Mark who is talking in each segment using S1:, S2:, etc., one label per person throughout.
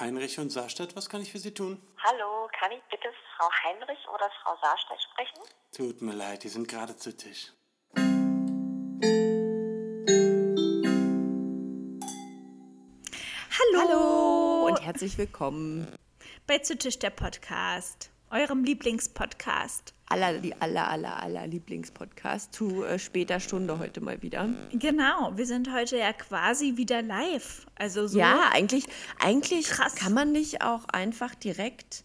S1: Heinrich und Saarstadt, was kann ich für Sie tun?
S2: Hallo, kann ich bitte Frau Heinrich oder Frau Saarstedt sprechen?
S1: Tut mir leid, die sind gerade zu Tisch.
S3: Hallo.
S4: Hallo und herzlich willkommen
S3: bei Zu Tisch der Podcast, eurem Lieblingspodcast.
S4: Aller, die aller, aller, aller Lieblingspodcast zu äh, später Stunde heute mal wieder.
S3: Genau, wir sind heute ja quasi wieder live. Also so
S4: Ja, eigentlich, eigentlich
S3: Krass.
S4: kann man nicht auch einfach direkt,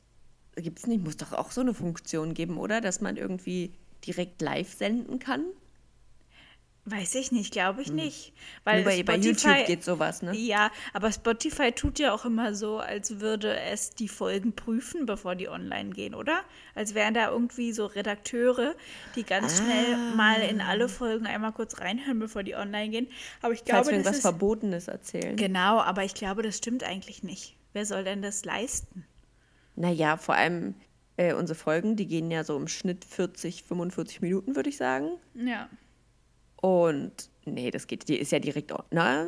S4: gibt es nicht, muss doch auch so eine Funktion geben, oder? Dass man irgendwie direkt live senden kann?
S3: Weiß ich nicht, glaube ich nicht. Weil
S4: bei, bei YouTube geht sowas, ne?
S3: Ja, aber Spotify tut ja auch immer so, als würde es die Folgen prüfen, bevor die online gehen, oder? Als wären da irgendwie so Redakteure, die ganz schnell
S4: Ah.
S3: mal in alle Folgen einmal kurz reinhören, bevor die online gehen. Aber ich
S4: Falls
S3: glaube,
S4: wir
S3: das
S4: irgendwas
S3: ist
S4: Verbotenes erzählen.
S3: Genau, aber ich glaube, das stimmt eigentlich nicht. Wer soll denn das leisten?
S4: Naja, vor allem äh, unsere Folgen, die gehen ja so im Schnitt 40, 45 Minuten, würde ich sagen.
S3: Ja.
S4: Und nee, das geht, die ist ja direkt, na,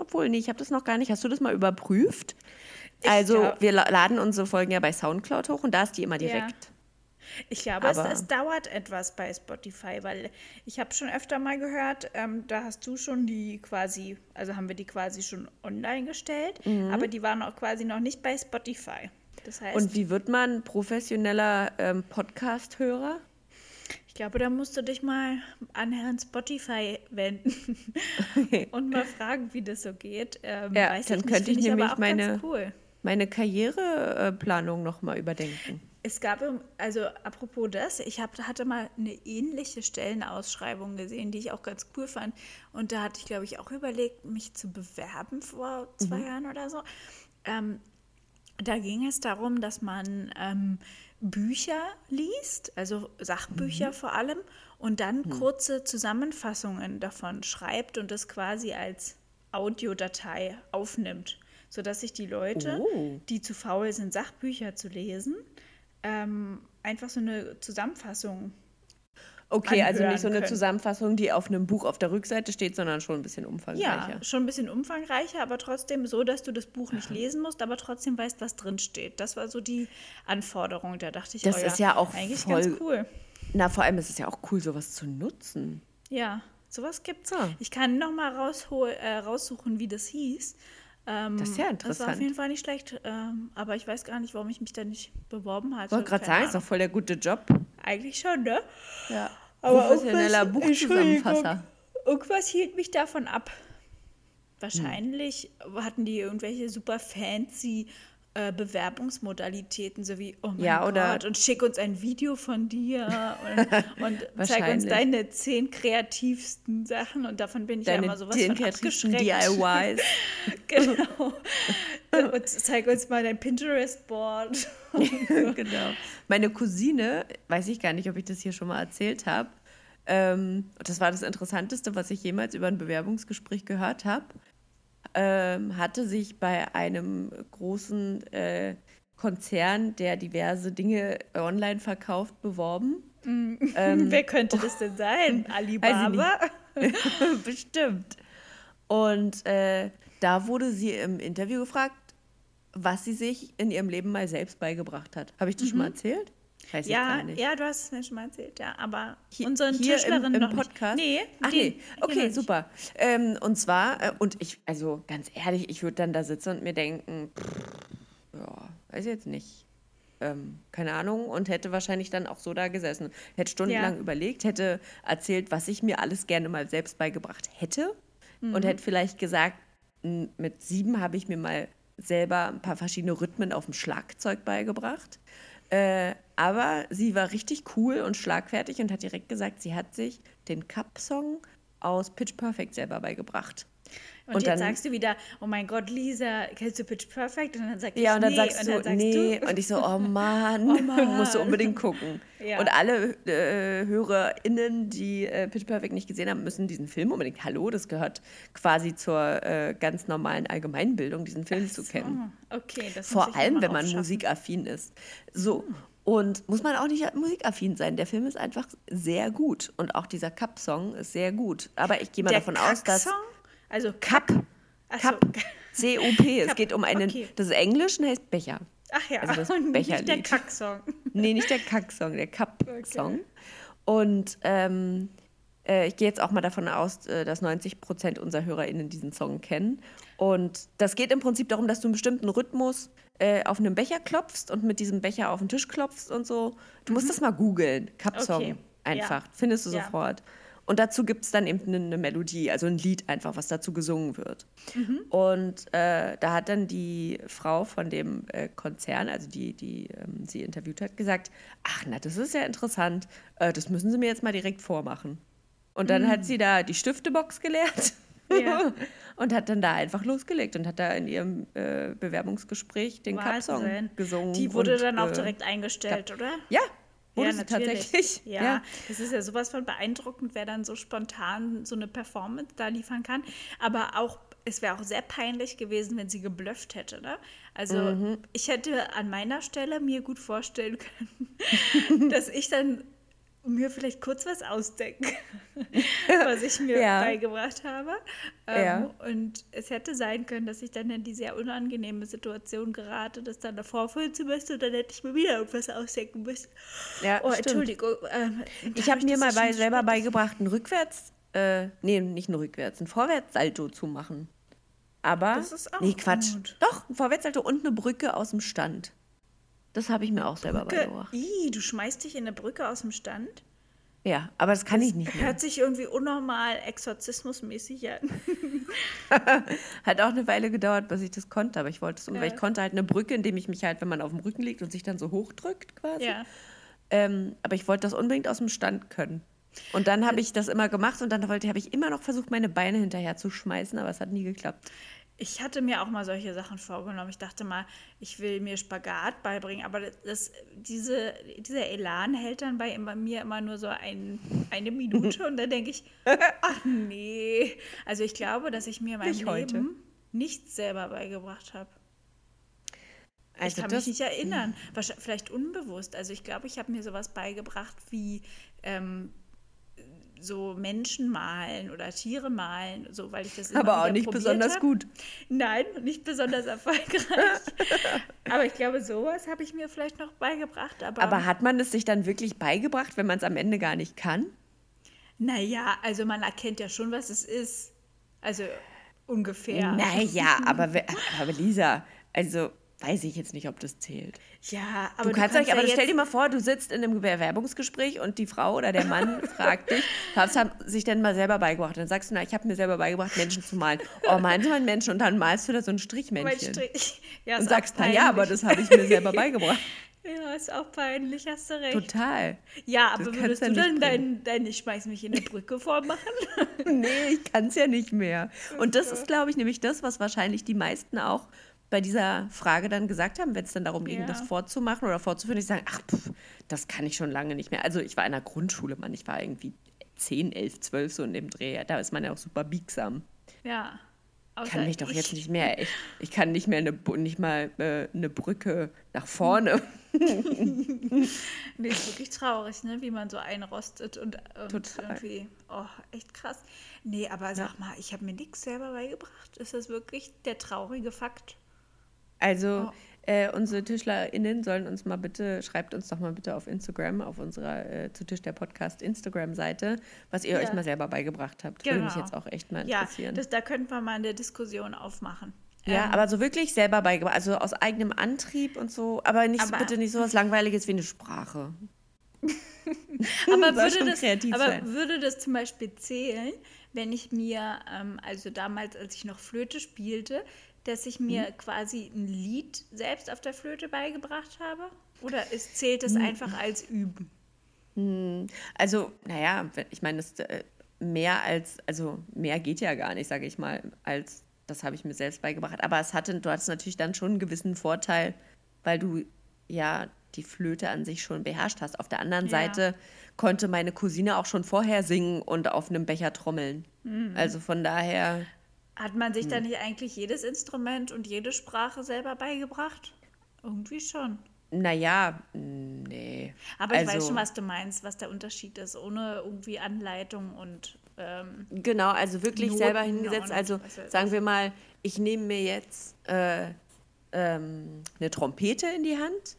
S4: obwohl, nee, ich habe das noch gar nicht. Hast du das mal überprüft? also,
S3: glaub-
S4: wir la- laden unsere Folgen ja bei Soundcloud hoch und da ist die immer direkt.
S3: Ich glaube, es,
S4: Aber-
S3: es dauert etwas bei Spotify, weil ich habe schon öfter mal gehört, ähm, da hast du schon die quasi, also haben wir die quasi schon online gestellt, aber die waren auch quasi noch nicht bei Spotify. Das heißt,
S4: Und wie wird man professioneller ähm, Podcast-Hörer?
S3: Ich glaube, da musst du dich mal an Herrn Spotify wenden und mal fragen, wie das so geht. Ähm,
S4: Ja, dann
S3: ich
S4: könnte ich nämlich meine-
S3: ganz cool.
S4: Meine Karriereplanung nochmal überdenken.
S3: Es gab, also apropos das, ich hab, hatte mal eine ähnliche Stellenausschreibung gesehen, die ich auch ganz cool fand. Und da hatte ich, glaube ich, auch überlegt, mich zu bewerben vor zwei Jahren oder so. Ähm, da ging es darum, dass man ähm, Bücher liest, also Sachbücher vor allem, und dann kurze Zusammenfassungen davon schreibt und das quasi als Audiodatei aufnimmt, sodass sich die Leute,
S4: Oh.
S3: die zu faul sind, Sachbücher zu lesen, ähm, einfach so eine Zusammenfassung.
S4: Okay, also nicht so eine
S3: können.
S4: Zusammenfassung, die auf einem Buch auf der Rückseite steht, sondern schon ein bisschen
S3: Ja,
S4: umfangreicher.
S3: schon ein bisschen umfangreicher, aber trotzdem so, dass du das Buch nicht lesen musst, aber trotzdem weißt, was drin steht. Das war so die Anforderung. Da dachte ich,
S4: Das
S3: oh
S4: ist ja auch
S3: eigentlich
S4: voll-
S3: ganz cool.
S4: Na, vor allem ist es ja auch cool, sowas zu nutzen.
S3: Ja, sowas gibt's.
S4: Ah.
S3: Ich kann noch mal raushol, äh, raussuchen, wie das hieß. Ähm,
S4: Das ist ja
S3: Das war
S4: interessant.
S3: auf jeden Fall nicht schlecht, ähm, aber ich weiß gar nicht, warum ich mich da nicht beworben hatte.
S4: Ich wollte gerade sagen, ist doch voll der gute Job.
S3: Eigentlich schon, ne?
S4: Ja.
S3: Aber
S4: Professioneller Buchzusammenfasser.
S3: Irgendwas hielt mich davon ab. Wahrscheinlich hatten die irgendwelche super fancy äh, Bewerbungsmodalitäten, so wie, oh mein
S4: Ja,
S3: Gott, und schick uns ein Video von dir und, und zeig uns deine zehn kreativsten Sachen und davon bin ich ja
S4: Deine
S3: immer sowas
S4: den
S3: von abgeschreckt.
S4: DIYs.
S3: genau. und zeig uns mal dein Pinterest-Board.
S4: genau. Meine Cousine, weiß ich gar nicht, ob ich das hier schon mal erzählt habe. Ähm, und das war das Interessanteste, was ich jemals über ein Bewerbungsgespräch gehört habe. Ähm, hatte sich bei einem großen äh, Konzern, der diverse Dinge online verkauft, beworben.
S3: Wer könnte das denn sein? Alibaba?
S4: Bestimmt. Und äh, da wurde sie im Interview gefragt, was sie sich in ihrem Leben mal selbst beigebracht hat. Habe ich das schon mal erzählt? Weiß ich
S3: Ja, ja, du hast es mir schon mal erzählt, ja. Aber
S4: Hier-
S3: unseren
S4: hier
S3: Tischlerin
S4: im,
S3: noch
S4: im Podcast?
S3: nicht. Nee,
S4: Ach
S3: den-
S4: nee, okay, super. Ähm, und zwar, äh, und ich, also ganz ehrlich, ich würde dann da sitzen und mir denken, pff, ja, weiß jetzt nicht. Ähm, keine Ahnung und hätte wahrscheinlich dann auch so da gesessen. Hätte stundenlang
S3: Ja.
S4: überlegt, hätte erzählt, was ich mir alles gerne mal selbst beigebracht hätte
S3: Mhm.
S4: und hätte vielleicht gesagt, mit sieben habe ich mir mal selber ein paar verschiedene Rhythmen auf dem Schlagzeug beigebracht. Äh, aber sie war richtig cool und schlagfertig und hat direkt gesagt, sie hat sich den Cup-Song aus Pitch Perfect selber beigebracht.
S3: Und,
S4: Und
S3: jetzt
S4: dann-
S3: sagst du wieder, oh mein Gott, Lisa, kennst du Pitch Perfect? Und dann sagt
S4: Ja,
S3: ich,
S4: und dann
S3: nee.
S4: sagst
S3: und
S4: du,
S3: dann sagst
S4: nee.
S3: du,
S4: Und ich so, oh Mann, musst du unbedingt gucken.
S3: Ja.
S4: Und alle äh, HörerInnen, die äh, Pitch Perfect nicht gesehen haben, müssen diesen Film unbedingt, hallo, das gehört quasi zur äh, ganz normalen Allgemeinbildung, diesen Film zu kennen.
S3: oh, okay, das
S4: Vor allem, wenn man
S3: aufschaffen.
S4: musikaffin ist. So. Und muss man auch nicht musikaffin sein. Der Film ist einfach sehr gut. Und auch dieser Cup-Song ist sehr gut. Aber ich gehe mal
S3: Der
S4: davon aus, dass.
S3: Also
S4: Cup. Cup. C-O-P. Es
S3: Cup,
S4: geht um einen,
S3: okay.
S4: das ist Englisch und heißt Becher.
S3: Ach ja,
S4: Also das
S3: und nicht der
S4: Becherlied.
S3: Kacksong.
S4: Nee, nicht der Kack-Song, der Cup-Song. Und ähm, äh, ich gehe jetzt auch mal davon aus, äh, dass 90 Prozent unserer HörerInnen diesen Song kennen. Und das geht im Prinzip darum, dass du einen bestimmten Rhythmus äh, auf einen Becher klopfst und mit diesem Becher auf den Tisch klopfst und so. Du musst das mal googeln. Cup-Song.
S3: Okay,
S4: Einfach.
S3: ja.
S4: Findest du
S3: Ja.
S4: sofort. Und dazu gibt es dann eben eine, eine Melodie, also ein Lied einfach, was dazu gesungen wird.
S3: Mhm.
S4: Und äh, da hat dann die Frau von dem äh, Konzern, also die, die ähm, sie interviewt hat, gesagt, ach na, das ist ja interessant, äh, das müssen Sie mir jetzt mal direkt vormachen. Und dann hat sie da die Stiftebox geleert
S3: Mhm. Ja.
S4: und hat dann da einfach losgelegt und hat da in ihrem äh, Bewerbungsgespräch den Cup-Song gesungen.
S3: Die wurde
S4: und,
S3: dann auch
S4: äh,
S3: direkt eingestellt, oder?
S4: Ja, wurde
S3: ja,
S4: sie
S3: natürlich.
S4: tatsächlich.
S3: Ja, das ist ja sowas von beeindruckend, wer dann so spontan so eine Performance da liefern kann. Aber auch, es wäre auch sehr peinlich gewesen, wenn sie geblufft hätte. Ne? Also
S4: Mhm.
S3: ich hätte an meiner Stelle mir gut vorstellen können, dass ich dann mir vielleicht kurz was ausdenke, was ich mir
S4: Ja.
S3: beigebracht habe. Ähm,
S4: Ja.
S3: Und es hätte sein können, dass ich dann in die sehr unangenehme Situation gerate, das dann davor vorfüllen zu müssen und dann hätte ich mir wieder irgendwas ausdenken müssen.
S4: Ja,
S3: oh,
S4: stimmt.
S3: Entschuldigung. Ähm,
S4: Ich habe mir
S3: das
S4: mal bei, selber beigebracht, einen Rückwärts, äh, nee, nicht einen Rückwärts, einen Vorwärtssalto zu machen. Aber,
S3: Das ist auch
S4: nee, Quatsch.
S3: gut.
S4: Doch, ein Vorwärtssalto und eine Brücke aus dem Stand. Das habe ich mir auch selber
S3: Brücke.
S4: beigebracht.
S3: Ih, du schmeißt dich in eine Brücke aus dem Stand?
S4: Ja, aber das kann ich nicht mehr.
S3: Hört sich irgendwie unnormal exorzismusmäßig an.
S4: Hat auch eine Weile gedauert, bis ich das konnte, aber ich wollte es, weil
S3: Ja.
S4: ich konnte halt eine Brücke, indem ich mich halt, wenn man auf dem Rücken liegt und sich dann so hochdrückt quasi.
S3: Ja.
S4: Ähm, aber ich wollte das unbedingt aus dem Stand können. Und dann habe ich das immer gemacht und dann wollte, habe ich immer noch versucht, meine Beine hinterher zu schmeißen, aber es hat nie geklappt.
S3: Ich hatte mir auch mal solche Sachen vorgenommen. Ich dachte mal, ich will mir Spagat beibringen, aber das, diese, dieser Elan hält dann bei, mir immer nur so ein, eine Minute und dann denke ich, ach nee. Also ich glaube, dass ich mir mein
S4: Nicht
S3: Leben
S4: heute.
S3: nichts selber beigebracht habe. Ich
S4: Also
S3: kann
S4: das,
S3: mich nicht erinnern. Wahrscheinlich, vielleicht unbewusst. Also ich glaube, ich habe mir sowas beigebracht wie ähm, so Menschen malen oder Tiere malen, so weil ich das immer
S4: aber auch nicht besonders
S3: hab.
S4: gut.
S3: Nein, nicht besonders erfolgreich. aber ich glaube, sowas habe ich mir vielleicht noch beigebracht. Aber,
S4: Aber hat man es sich dann wirklich beigebracht, wenn man es am Ende gar nicht kann?
S3: naja, also man erkennt ja schon, was es ist. Also ungefähr.
S4: Naja, aber, aber Lisa, also weiß ich jetzt nicht, ob das zählt.
S3: Ja, aber
S4: du kannst euch,
S3: ja
S4: aber stell dir mal vor, du sitzt in einem Bewerbungsgespräch und die Frau oder der Mann fragt dich, hast du sich denn mal selber beigebracht? Dann sagst du, na, ich habe mir selber beigebracht, Menschen zu malen. Oh, malen Sie mal einen Menschen und dann malst du da so ein Strichmännchen.
S3: Strich. Ja,
S4: Und sagst, na ja, aber das habe ich mir selber beigebracht.
S3: Ja, ist auch peinlich, hast du recht.
S4: Total.
S3: Ja,
S4: Das
S3: aber
S4: kannst
S3: würdest
S4: du
S3: du dann dein, dein Ich schmeiß mich in eine Brücke vormachen?
S4: Nee, ich kann es ja nicht mehr. Und das ist, glaube ich, nämlich das, was wahrscheinlich die meisten auch bei dieser Frage dann gesagt haben, wenn es dann darum ging,
S3: Ja.
S4: das vorzumachen oder vorzuführen. Die sagen, ach, pff, das kann ich schon lange nicht mehr. Also ich war in der Grundschule, Mann, ich war irgendwie 10, 11, 12 so in dem Dreh. Da ist man ja auch super biegsam.
S3: Ja.
S4: Ich kann mich doch
S3: ich.
S4: jetzt nicht mehr, ich, ich kann nicht mehr eine, nicht mal äh, eine Brücke nach vorne.
S3: Nee, ist wirklich traurig, ne? wie man so einrostet und, und
S4: Total.
S3: irgendwie, oh, echt krass. Nee, aber sag mal, ich habe mir nichts selber beigebracht. Ist das wirklich der traurige Fakt?
S4: Also
S3: Oh.
S4: äh, unsere TischlerInnen sollen uns mal bitte, schreibt uns doch mal bitte auf Instagram, auf unserer äh, zu Tisch der Podcast Instagram-Seite, was ihr
S3: Ja.
S4: euch mal selber beigebracht habt. Würde mich
S3: Genau.
S4: jetzt auch echt mal
S3: Ja,
S4: interessieren.
S3: das, da könnten wir mal eine Diskussion aufmachen.
S4: ja,
S3: Ähm,
S4: aber so wirklich selber beigebracht, also aus eigenem Antrieb und so, aber nicht
S3: Aber-
S4: bitte nicht so was Langweiliges wie eine Sprache.
S3: Aber, würde das, aber würde das zum Beispiel zählen, wenn ich mir, ähm, also damals, als ich noch Flöte spielte, dass ich mir
S4: Mhm.
S3: quasi ein Lied selbst auf der Flöte beigebracht habe? Oder ist, zählt
S4: Mhm.
S3: es einfach als Üben?
S4: Also, naja, ich meine, das, äh, mehr als, also mehr geht ja gar nicht, sage ich mal, als das habe ich mir selbst beigebracht. Aber es hatte, du hattest natürlich dann schon einen gewissen Vorteil, weil du ja die Flöte an sich schon beherrscht hast. Auf der anderen
S3: Ja.
S4: Seite konnte meine Cousine auch schon vorher singen und auf einem Becher trommeln.
S3: Mhm.
S4: Also von daher,
S3: Hat man sich da
S4: Hm.
S3: nicht eigentlich jedes Instrument und jede Sprache selber beigebracht? Irgendwie schon.
S4: naja, nee.
S3: Aber ich
S4: also,
S3: weiß schon, was du meinst, was der Unterschied ist, ohne irgendwie Anleitung und ähm,
S4: Genau, also wirklich
S3: Noten
S4: selber hingesetzt. Also sagen wir mal, ich nehme mir jetzt äh, ähm, eine Trompete in die Hand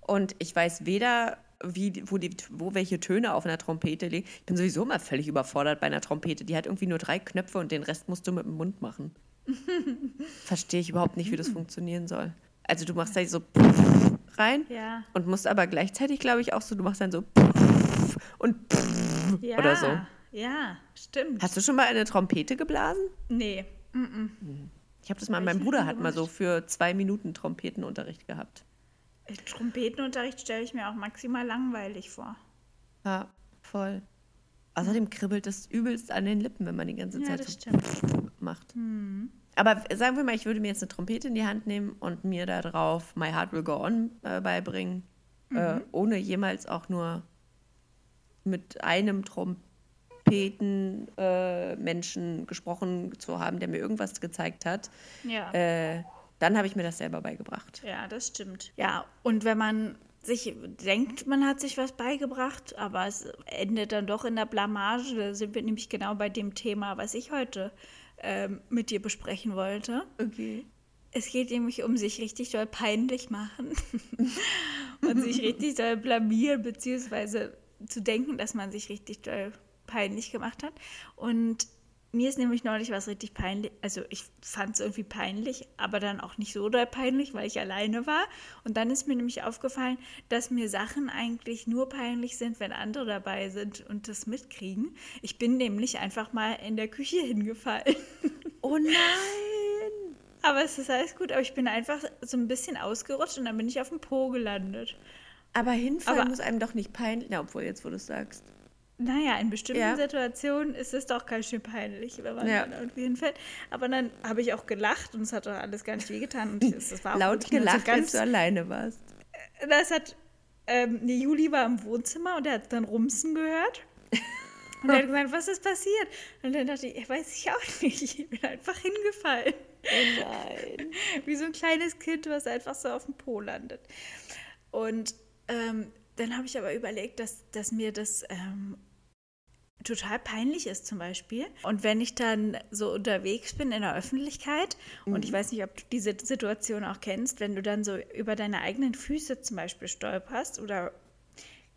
S4: und ich weiß weder, wie, wo, die, wo welche Töne auf einer Trompete liegen. Ich bin sowieso mal völlig überfordert bei einer Trompete. Die hat irgendwie nur drei Knöpfe und den Rest musst du mit dem Mund machen. Verstehe ich überhaupt nicht, wie das funktionieren soll. Also du machst da so rein
S3: Ja.
S4: und musst aber gleichzeitig, glaube ich, auch so, du machst dann so und
S3: Ja.
S4: oder so.
S3: Ja, stimmt.
S4: Hast du schon mal eine Trompete geblasen?
S3: nee.
S4: Ich habe das mal, mein Bruder hat mal so für zwei Minuten Trompetenunterricht gehabt.
S3: Äh, Trompetenunterricht stelle ich mir auch maximal langweilig vor.
S4: Ja, voll. Außerdem kribbelt es übelst an den Lippen, wenn man die ganze Zeit
S3: das
S4: so
S3: stimmt.
S4: macht. Aber sagen wir mal, ich würde mir jetzt eine Trompete in die Hand nehmen und mir da drauf My Heart Will Go On äh, beibringen, äh, ohne jemals auch nur mit einem Trompeten äh, gesprochen zu haben, der mir irgendwas gezeigt hat.
S3: Ja.
S4: Dann habe ich mir das selber beigebracht.
S3: Ja, das stimmt. Ja, und wenn man sich denkt, man hat sich was beigebracht, aber es endet dann doch in der Blamage, da sind wir nämlich genau bei dem Thema, was ich heute ähm, mit dir besprechen wollte.
S4: Okay.
S3: Es geht nämlich um sich richtig doll peinlich machen und sich richtig doll blamieren, beziehungsweise zu denken, dass man sich richtig doll peinlich gemacht hat. Und mir ist nämlich neulich was richtig peinlich, also ich fand es irgendwie peinlich, aber dann auch nicht so doll peinlich, weil ich alleine war. Und dann ist mir nämlich aufgefallen, dass mir Sachen eigentlich nur peinlich sind, wenn andere dabei sind und das mitkriegen. Ich bin nämlich einfach mal in der Küche hingefallen.
S4: Oh nein!
S3: Aber es ist alles gut, aber ich bin einfach so ein bisschen ausgerutscht und dann bin ich auf dem Po gelandet.
S4: Aber hinfallen
S3: Aber-
S4: muss einem doch nicht peinlich. Na, obwohl jetzt, wo du es sagst.
S3: Naja, in bestimmten
S4: Ja.
S3: Situationen ist es doch ganz schön peinlich, wenn man
S4: Ja.
S3: irgendwie hinfällt. Aber dann habe ich auch gelacht und es hat doch alles gar nicht wehgetan. Und es, es war auch
S4: Laut gelacht,
S3: so
S4: als du alleine warst.
S3: Das hat, ähm, nee, Juli war im Wohnzimmer und er hat dann Rumsen gehört. Und er hat gesagt, was ist passiert? Und dann dachte ich, weiß ich auch nicht. Ich bin einfach hingefallen.
S4: Oh nein.
S3: Wie so ein kleines Kind, was einfach so auf dem Po landet. Und ähm, dann habe ich aber überlegt, dass, dass mir das ähm, total peinlich ist zum Beispiel. Und wenn ich dann so unterwegs bin in der Öffentlichkeit, und ich weiß nicht, ob du diese Situation auch kennst, wenn du dann so über deine eigenen Füße zum Beispiel stolperst oder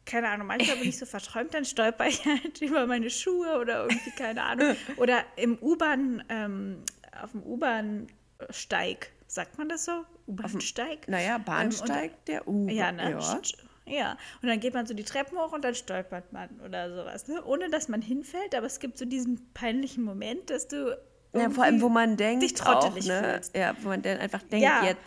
S3: keine Ahnung, manchmal bin ich so verträumt, dann stolper ich halt über meine Schuhe oder irgendwie, keine Ahnung. Oder im U-Bahn, ähm, auf dem U-Bahn-Steig, sagt man das so? U-Bahn-Steig?
S4: Naja,
S3: Ähm,
S4: Bahnsteig der U.
S3: Ja, ne?
S4: Ja.
S3: Ja, und dann geht man so die Treppen hoch und dann stolpert man oder sowas, ne? Ohne dass man hinfällt, aber es gibt so diesen peinlichen Moment, dass du.
S4: Ja, vor allem, wo man denkt,
S3: dich
S4: auch,
S3: trottelig
S4: ne?
S3: fühlst.
S4: Ja, wo man dann einfach denkt,
S3: Ja.
S4: jetzt.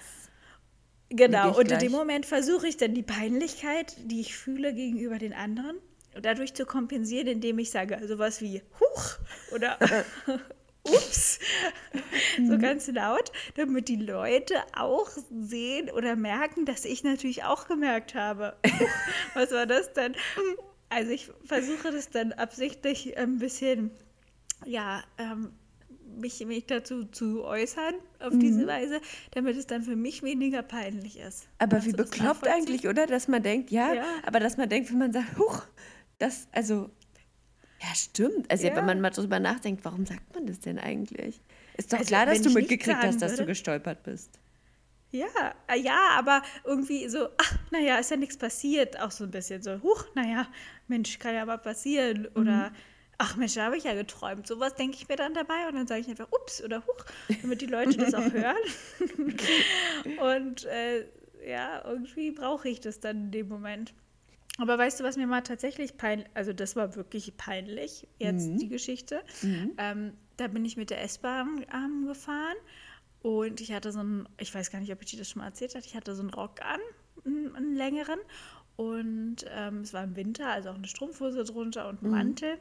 S3: Genau, und in dem. Moment versuche ich dann die Peinlichkeit, die ich fühle gegenüber den anderen, dadurch zu kompensieren, indem ich sage sowas wie Huch oder Ups, so
S4: Mhm.
S3: ganz laut, damit die Leute auch sehen oder merken, dass ich natürlich auch gemerkt habe. Was war das denn? Also ich versuche das dann absichtlich ein bisschen, ja, ähm, mich, mich dazu zu äußern auf diese Weise, damit es dann für mich weniger peinlich ist.
S4: Mhm. Aber
S3: Kannst
S4: wie bekloppt eigentlich, oder? Dass man denkt, ja,
S3: Ja.
S4: aber dass man denkt, wenn man sagt, huch, das, also, ja, stimmt. Also,
S3: Ja.
S4: wenn man mal drüber nachdenkt, warum sagt man das denn eigentlich? Ist doch
S3: Also,
S4: klar, dass du mitgekriegt hast, dass du
S3: würde-
S4: gestolpert bist.
S3: Ja, äh, ja, aber irgendwie so, ach, naja, ist ja nichts passiert. Auch so ein bisschen so, huch, naja, Mensch, kann ja mal passieren. Oder, ach Mensch, da habe ich ja geträumt. Sowas denke ich mir dann dabei und dann sage ich einfach, ups oder huch, damit die Leute das auch hören. und äh, ja, irgendwie brauche ich das dann in dem Moment. Aber weißt du, was mir mal tatsächlich peinlich, also das war wirklich peinlich, jetzt die Geschichte. Ähm, da bin ich mit der S-Bahn ähm, gefahren und ich hatte so einen, ich weiß gar nicht, ob ich dir das schon mal erzählt habe, ich hatte so einen Rock an, einen, einen längeren. Und ähm, es war im Winter, also auch eine Strumpfhose drunter und ein Mantel.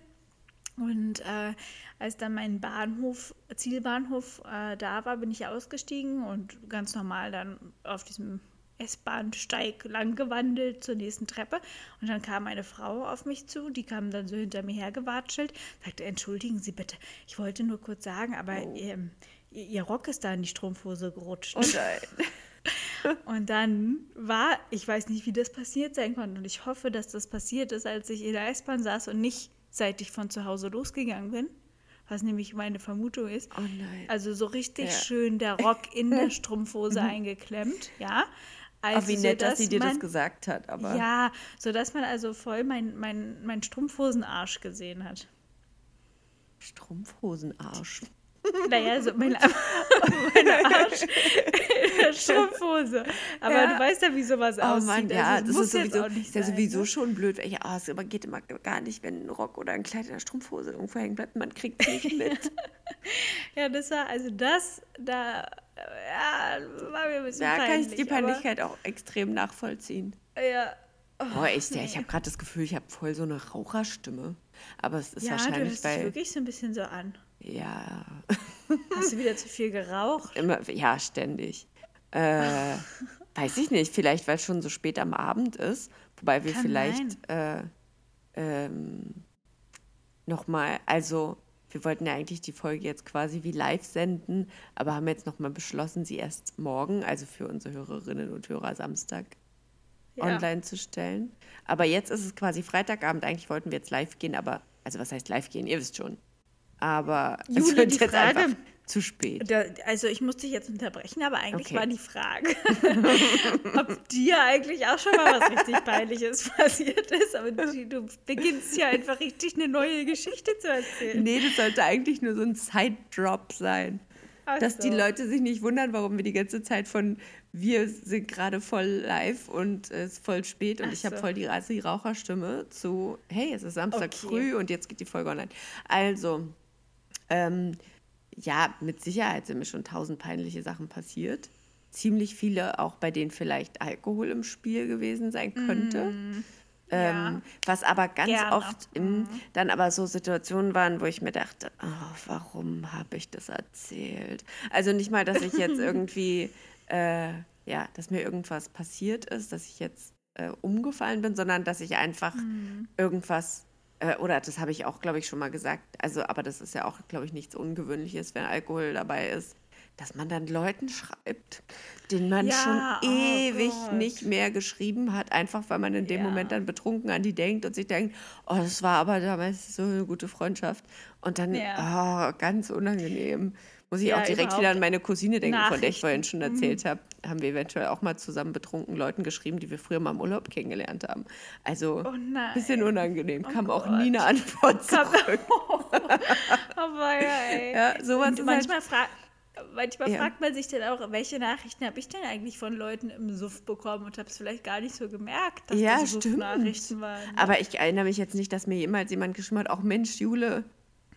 S3: Und äh, als dann mein Bahnhof, Zielbahnhof äh, da war, bin ich ausgestiegen und ganz normal dann auf diesem S-Bahnsteig lang gewandelt zur nächsten Treppe. Und dann kam eine Frau auf mich zu, die kam dann so hinter mir hergewatschelt, sagte, entschuldigen Sie bitte, ich wollte nur kurz sagen, aber ihr, ihr ihr Rock ist da in die Strumpfhose gerutscht.
S4: Oh nein.
S3: Und dann war, ich weiß nicht, wie das passiert sein konnte. Und ich hoffe, dass das passiert ist, als ich in der S-Bahn saß und nicht seit ich von zu Hause losgegangen bin. was nämlich meine Vermutung ist.
S4: Oh nein.
S3: Also so richtig
S4: Ja.
S3: schön der Rock in der Strumpfhose eingeklemmt, ja. Also
S4: oh, wie nett, dass sie dir das
S3: man-
S4: gesagt hat, aber
S3: Ja, sodass man also voll mein, mein, mein Strumpfhosenarsch gesehen hat.
S4: Strumpfhosenarsch.
S3: Naja, so mein, mein Arsch in der Strumpfhose. Aber
S4: Ja.
S3: du weißt ja, wie sowas
S4: Oh
S3: aussieht.
S4: Mann, ja,
S3: also,
S4: das
S3: muss
S4: ist sowieso,
S3: auch nicht
S4: ist ja sowieso
S3: ne?
S4: schon blöd. weil Ja, oh, es aber geht immer gar nicht, wenn ein Rock oder ein Kleid in der Strumpfhose irgendwo hängen bleibt. Man kriegt nicht mit.
S3: Ja, das war, also das, da, ja, war mir ein bisschen
S4: da kann ich die Peinlichkeit auch extrem nachvollziehen.
S3: Ja,
S4: Oh, echt, ja, ich habe gerade das Gefühl, ich habe voll so eine Raucherstimme. Aber es ist
S3: ja du
S4: wahrscheinlich,
S3: dich
S4: weil,
S3: wirklich so ein bisschen so an.
S4: ja,
S3: Hast du wieder zu viel geraucht?
S4: immer, ja, ständig. Äh, weiß ich nicht, vielleicht, weil es schon so spät am Abend ist. Wobei wir
S3: Kann
S4: vielleicht äh, ähm, nochmal, also wir wollten ja eigentlich die Folge jetzt quasi wie live senden, aber haben jetzt nochmal beschlossen, sie erst morgen, also für unsere Hörerinnen und Hörer Samstag,
S3: Ja.
S4: online zu stellen. Aber jetzt ist es quasi Freitagabend. Eigentlich wollten wir jetzt live gehen, aber, also was heißt live gehen? Ihr wisst schon. Aber es
S3: Jule,
S4: wird jetzt
S3: Frage-
S4: einfach zu spät.
S3: Da, also ich musste dich jetzt unterbrechen, aber eigentlich
S4: Okay.
S3: war die Frage, ob dir eigentlich auch schon mal was richtig Peinliches passiert ist. Aber du, beginnst ja einfach richtig eine neue Geschichte zu erzählen.
S4: Nee, das sollte eigentlich nur so ein Side-Drop sein.
S3: Ach
S4: Dass die
S3: so.
S4: Leute sich nicht wundern, warum wir die ganze Zeit von wir sind gerade voll live und es ist voll spät und
S3: Ach
S4: ich habe
S3: so.
S4: voll die Raucherstimme zu hey, es ist Samstag
S3: Okay.
S4: früh und jetzt geht die Folge online. Also, ähm, ja, mit Sicherheit sind mir schon tausend peinliche Sachen passiert. Ziemlich viele, auch bei denen vielleicht Alkohol im Spiel gewesen sein könnte.
S3: Ja.
S4: Ähm, was aber ganz
S3: Gerne.
S4: oft im, dann aber so Situationen waren, wo ich mir dachte, oh, warum habe ich das erzählt? Also nicht mal, dass ich jetzt irgendwie, äh, ja, dass mir irgendwas passiert ist, dass ich jetzt äh, umgefallen bin, sondern dass ich einfach irgendwas, äh, oder das habe ich auch, glaube ich, schon mal gesagt, also aber das ist ja auch, glaube ich, nichts Ungewöhnliches, wenn Alkohol dabei ist. Dass man dann Leuten schreibt, denen man
S3: Ja,
S4: schon
S3: oh
S4: ewig
S3: Gott.
S4: nicht mehr geschrieben hat, einfach weil man in dem
S3: Ja.
S4: Moment dann betrunken an die denkt und sich denkt, oh, das war aber damals so eine gute Freundschaft. Und dann,
S3: Ja.
S4: oh, ganz unangenehm. Muss ich auch direkt wieder an meine Cousine denken, von der ich vorhin schon erzählt habe. Haben wir eventuell auch mal zusammen betrunken Leuten geschrieben, die wir früher mal im Urlaub kennengelernt haben. Also,
S3: Oh nein.
S4: bisschen unangenehm. Kam auch
S3: Gott.
S4: nie eine Antwort zurück.
S3: Aber ja, ey.
S4: Ja, sowas
S3: Und
S4: ist
S3: manchmal, fra manchmal
S4: Ja.
S3: fragt man sich dann auch, welche Nachrichten habe ich denn eigentlich von Leuten im Suff bekommen und habe es vielleicht gar nicht so gemerkt, dass
S4: Ja,
S3: das. Suff-Nachrichten waren.
S4: Aber ich erinnere mich jetzt nicht, dass mir jemals jemand geschrieben hat, auch Mensch, Jule,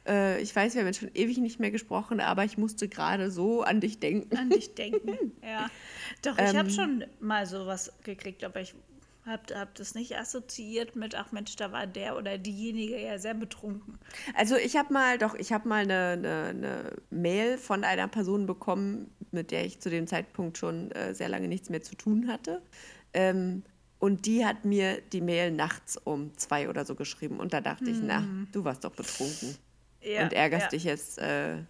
S4: äh, ich weiß, wir haben jetzt schon ewig nicht mehr gesprochen, aber ich musste gerade so an dich denken.
S3: an dich denken. ja. Doch, ich
S4: Ähm.
S3: habe schon mal sowas gekriegt, aber ich habe hab das nicht assoziiert mit, ach Mensch, da war der oder diejenige ja sehr betrunken.
S4: Also ich habe mal, doch, ich habe mal eine, eine, eine Mail von einer Person bekommen, mit der ich zu dem Zeitpunkt schon äh, sehr lange nichts mehr zu tun hatte. Ähm, und die hat mir die Mail nachts um zwei oder so geschrieben. Und da dachte ich, na, du warst doch betrunken.
S3: Ja,
S4: und ärgerst
S3: ja.
S4: dich jetzt, äh, äh,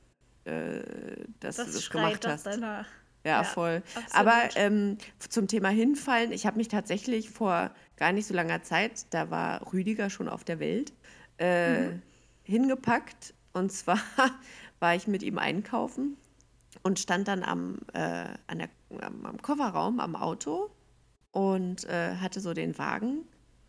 S4: dass du
S3: Das
S4: das
S3: schreit
S4: gemacht hast.
S3: danach.
S4: Ja,
S3: Ja,
S4: voll.
S3: absolut.
S4: Aber ähm, zum Thema Hinfallen, ich habe mich tatsächlich vor gar nicht so langer Zeit, da war Rüdiger schon auf der Welt, äh,
S3: Mhm.
S4: hingepackt. Und zwar war ich mit ihm einkaufen und stand dann am, äh, an der, am, am Kofferraum am Auto und äh, hatte so den Wagen,